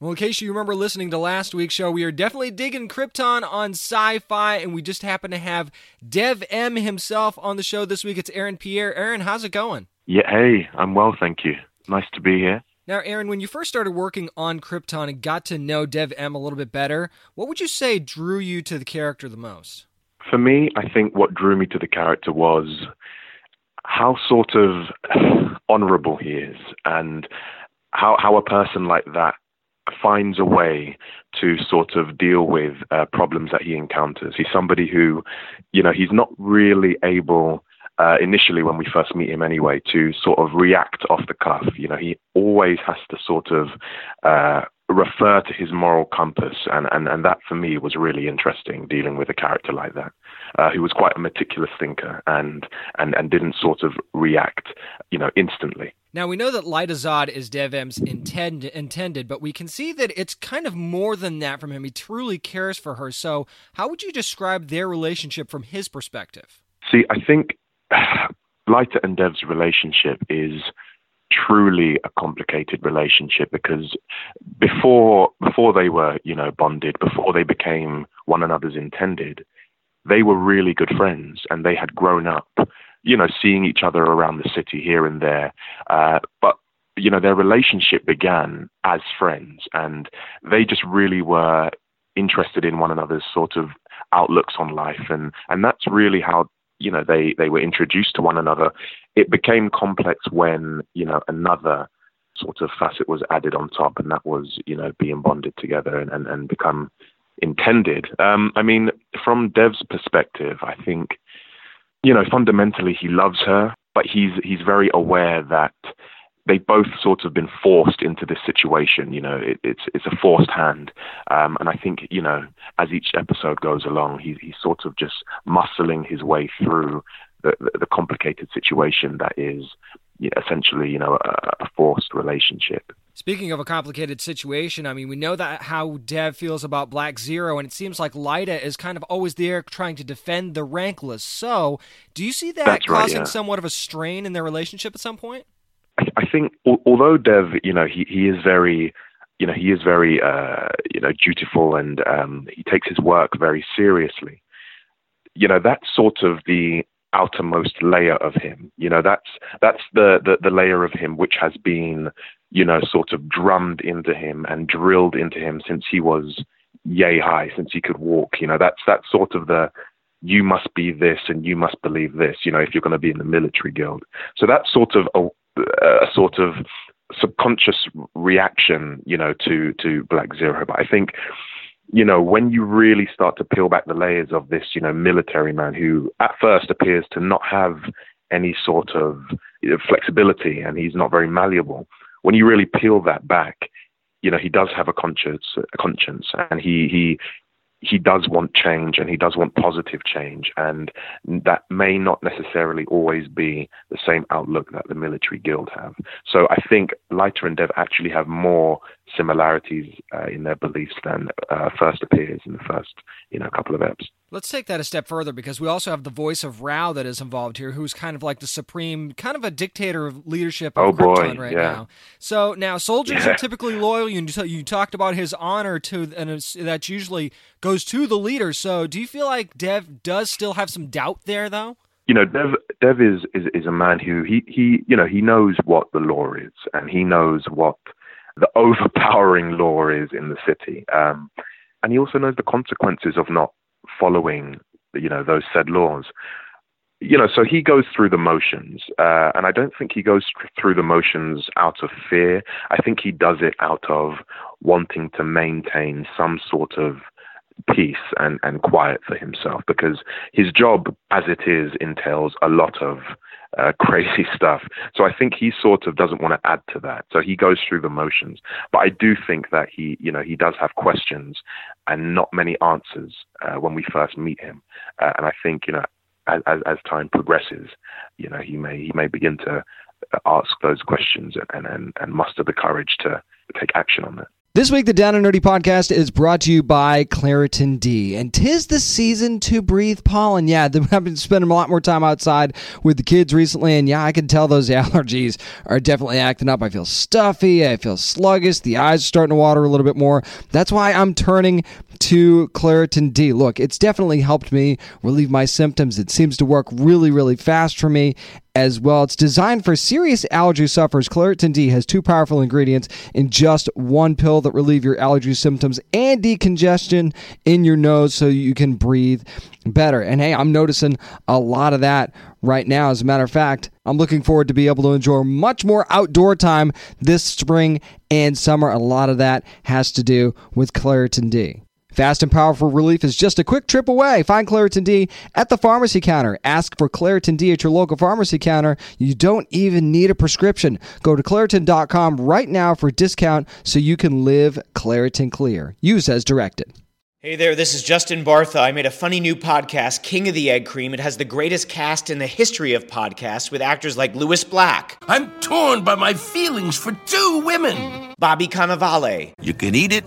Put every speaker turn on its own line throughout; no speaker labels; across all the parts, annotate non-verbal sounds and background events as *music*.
Well, in case you remember listening to last week's show, we are definitely digging Krypton on sci fi, and we just happen to have Dev-Em himself on the show this week. It's Aaron Pierre. Aaron, how's it going?
Yeah, hey, I'm well, thank you. Nice to be here.
Now, Aaron, when you first started working on Krypton and got to know Dev-Em a little bit better, what would you say drew you to the character the most?
For me, I think what drew me to the character was how sort of *sighs* honorable he is and how how a person like that finds a way to sort of deal with uh, problems that he encounters. He's somebody who, you know, he's not really able. Uh, initially, when we first meet him, anyway, to sort of react off the cuff. You know, he always has to sort of uh, refer to his moral compass, and, and, and that for me was really interesting dealing with a character like that, uh, who was quite a meticulous thinker and, and, and didn't sort of react, you know, instantly.
Now we know that Lyta Zod is Dev-Em's intend, intended, but we can see that it's kind of more than that from him. He truly cares for her. So, how would you describe their relationship from his perspective?
See, I think *sighs* Lyta and Dev's relationship is truly a complicated relationship because before before they were you know bonded before they became one another's intended they were really good friends and they had grown up you know seeing each other around the city here and there. Uh, but you know their relationship began as friends and they just really were interested in one another's sort of outlooks on life and and that's really how you know they they were introduced to one another. It became complex when you know another sort of facet was added on top and that was you know being bonded together and and, and become intended. Um i mean from dev's perspective i think you know fundamentally he loves her but he's he's very aware that they both sort of been forced into this situation. You know, it, it's it's a forced hand, um, and I think you know as each episode goes along, he, he's sort of just muscling his way through the, the, the complicated situation that is essentially, you know, a, a, forced relationship.
Speaking of a complicated situation, I mean, we know that how Dev feels about Black Zero, and it seems like Lyta is kind of always there trying to defend the rankless. So, do you see that
That's
causing
right, yeah.
somewhat of a strain in their relationship at some point?
I, I think although Dev, you know, he, he is very, you know, he is very, uh, you know, dutiful and um, he takes his work very seriously. You know, that's sort of the outermost layer of him. You know, that's that's the, the the layer of him which has been, you know, sort of drummed into him and drilled into him since he was yay high, since he could walk. You know, that's that's sort of the you must be this and you must believe this. You know, if you're going to be in the military guild. So that's sort of a, a sort of subconscious reaction, you know, to to Black Zero. But I think, you know, when you really start to peel back the layers of this, you know, military man who at first appears to not have any sort of flexibility and he's not very malleable. When you really peel that back, you know, he does have a conscience, a conscience, and he he he does want change and he does want positive change and that may not necessarily always be the same outlook that the military guild have. So i think Lyta and dev actually have more similarities uh, in their beliefs than uh, first appears in the first you know couple of eps
Let's take that a step further because we also have the voice of Rao that is involved here, who's kind of like the supreme, kind of a dictator of leadership of
oh
Krypton
boy,
right
yeah.
now. So now soldiers
Yeah.
are typically loyal. You, you talked about his honor to, and that usually goes to the leader. So do you feel like Dev does still have some doubt there, though?
you know, Dev Dev is, is is a man who he he you know he knows what the law is and he knows what the *laughs* overpowering law is in the city, um, and he also knows the consequences of not following you know those said laws. You know, so he goes through the motions, uh, and I don't think he goes through the motions out of fear. I think he does it out of wanting to maintain some sort of peace and, and quiet for himself because his job as it is entails a lot of uh, crazy stuff. So I think he sort of doesn't want to add to that. So he goes through the motions. But I do think that he, you know, he does have questions and not many answers uh, when we first meet him. Uh, and I think, you know, as, as, as time progresses, you know, he may he may begin to ask those questions and, and, and muster the courage to take action on that.
This week, the Down and Nerdy podcast is brought to you by Claritin D. And tis the season to breathe pollen. Yeah, *laughs* I've been spending a lot more time outside with the kids recently, and yeah, I can tell those *laughs* allergies are definitely acting up. I feel stuffy, I feel sluggish, the eyes are starting to water a little bit more. That's why I'm turning to Claritin D. Look, it's definitely helped me relieve my symptoms. It seems to work really, really fast for me as well. It's designed for serious allergy sufferers. Claritin D has two powerful ingredients in just one pill that relieve your allergy symptoms and decongestion in your nose so you can breathe better. And hey, I'm noticing a lot of that right now. As a matter of fact, I'm looking forward to be able to enjoy much more outdoor time this spring and summer. A lot of that has to do with Claritin D. Fast and powerful relief is just a quick trip away. Find Claritin D at the pharmacy counter. Ask for Claritin D at your local pharmacy counter. You don't even need a prescription. Go to Claritin.com right now for a discount so you can live Claritin Clear. Use as directed.
Hey there, this is Justin Bartha. I made a funny new podcast, King of the Egg Cream. It has the greatest cast in the history of podcasts with actors like Lewis Black.
I'm torn by my feelings for two women.
Bobby Cannavale.
You can eat it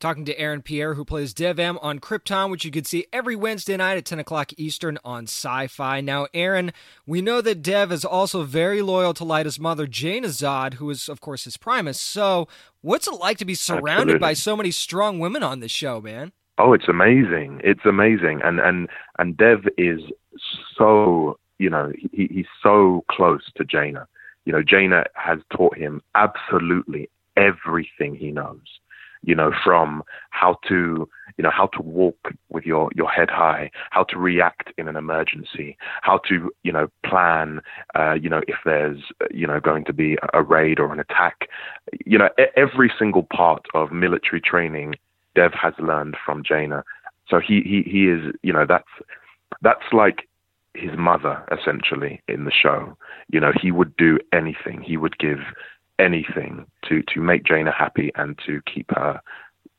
talking to Aaron Pierre, who plays Dev-Em on Krypton, which you can see every Wednesday night at 10 o'clock Eastern on Syfy. Now, Aaron, we know that Dev is also very loyal to Lyta's mother, Jayna Zod, who is, of course, his Primus. So, what's it like to be surrounded Absolutely. by so many strong women on this show, man?
Oh, it's amazing. It's amazing. And, and, and Dev is so, you know, he, he's so close to Jayna. You know, Jayna has taught him absolutely everything he knows you know, from how to, you know, how to walk with your, your head high, how to react in an emergency, how to, you know, plan, uh, you know, if there's, you know, going to be a raid or an attack. You know, every single part of military training Dev has learned from Jayna. So he, he, he is, you know, that's, that's like his mother essentially in the show. You know, he would do anything. He would give anything to to make Jayna happy and to keep her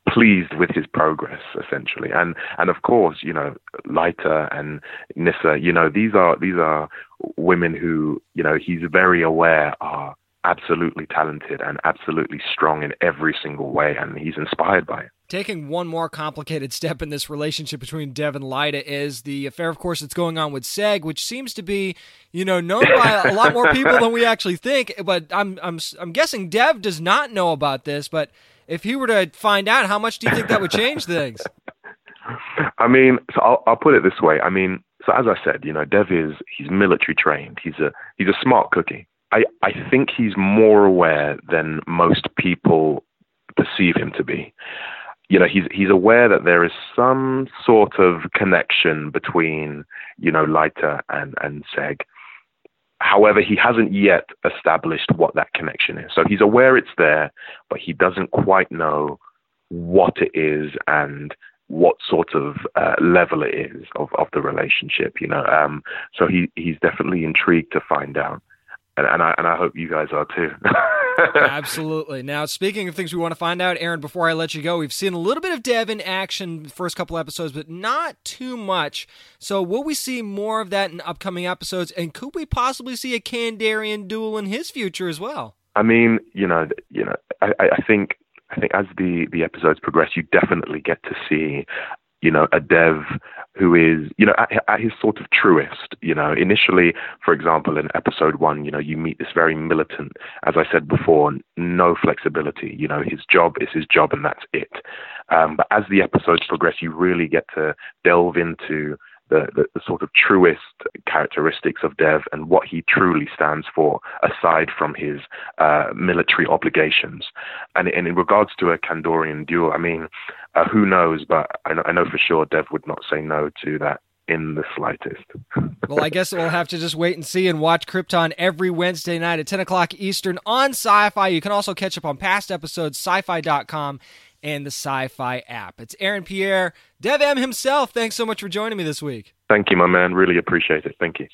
pleased with his progress essentially. And and of course you know Lyta and Nyssa you know these are these are women who you know he's very aware are absolutely talented and absolutely strong in every single way and he's inspired by it
Taking one more complicated *laughs* step in this relationship between Dev and Lyta is the affair, of course, that's going on with Seg, which seems to be, you know, known by a lot more people than we actually think. But I'm, I'm, I'm guessing Dev does not know about this. But if he were to find out, how much do you think that would change things? *laughs*
I mean, so I'll, I'll put it this way. I mean, so as I said, you know, Dev is he's military trained. He's a he's a smart cookie. I, I think he's more aware than most people perceive him to be you know he's he's aware that there is some sort of connection between you know Lyta and and Seg. However, he hasn't yet established what that connection is. So he's aware it's there, but he doesn't quite know what it is and what sort of uh, level it is of, of the relationship. You know, um, so he he's definitely intrigued to find out, and, and I and I hope you guys are too. *laughs*
Absolutely. Now, speaking of things we want to find out, Aaron, before I let you go, we've seen a little bit of Dev in action first couple episodes, but not too much. So, will we see more of that in upcoming episodes? And could we possibly see a Kandorian duel in his future as well?
I mean, you know, you know, I, I think I think as the the episodes progress, you definitely get to see you know, a dev who is, you know, at, at, his sort of truest. You know, initially, for example, in episode one, you know, you meet this very militant, as I said before, no flexibility. You know, his job is his job and that's it. Um, but as the episodes progress, you really get to delve into the, the, the, sort of truest characteristics of Dev and what he truly stands for, aside from his uh, military obligations. And, and, in regards to a Kandorian duel, I mean, uh, who knows? But I know, I know for sure Dev would not say no to that in the slightest. *laughs*
well, I guess we'll have to just wait and see and watch Krypton every Wednesday night at 10 o'clock Eastern on Syfy. You can also catch up on past episodes, sci fi.com and the Syfy app. It's Aaron Pierre, Dev-Em himself. Thanks so much for joining me this week.
Thank you, my man. Really appreciate it. Thank you.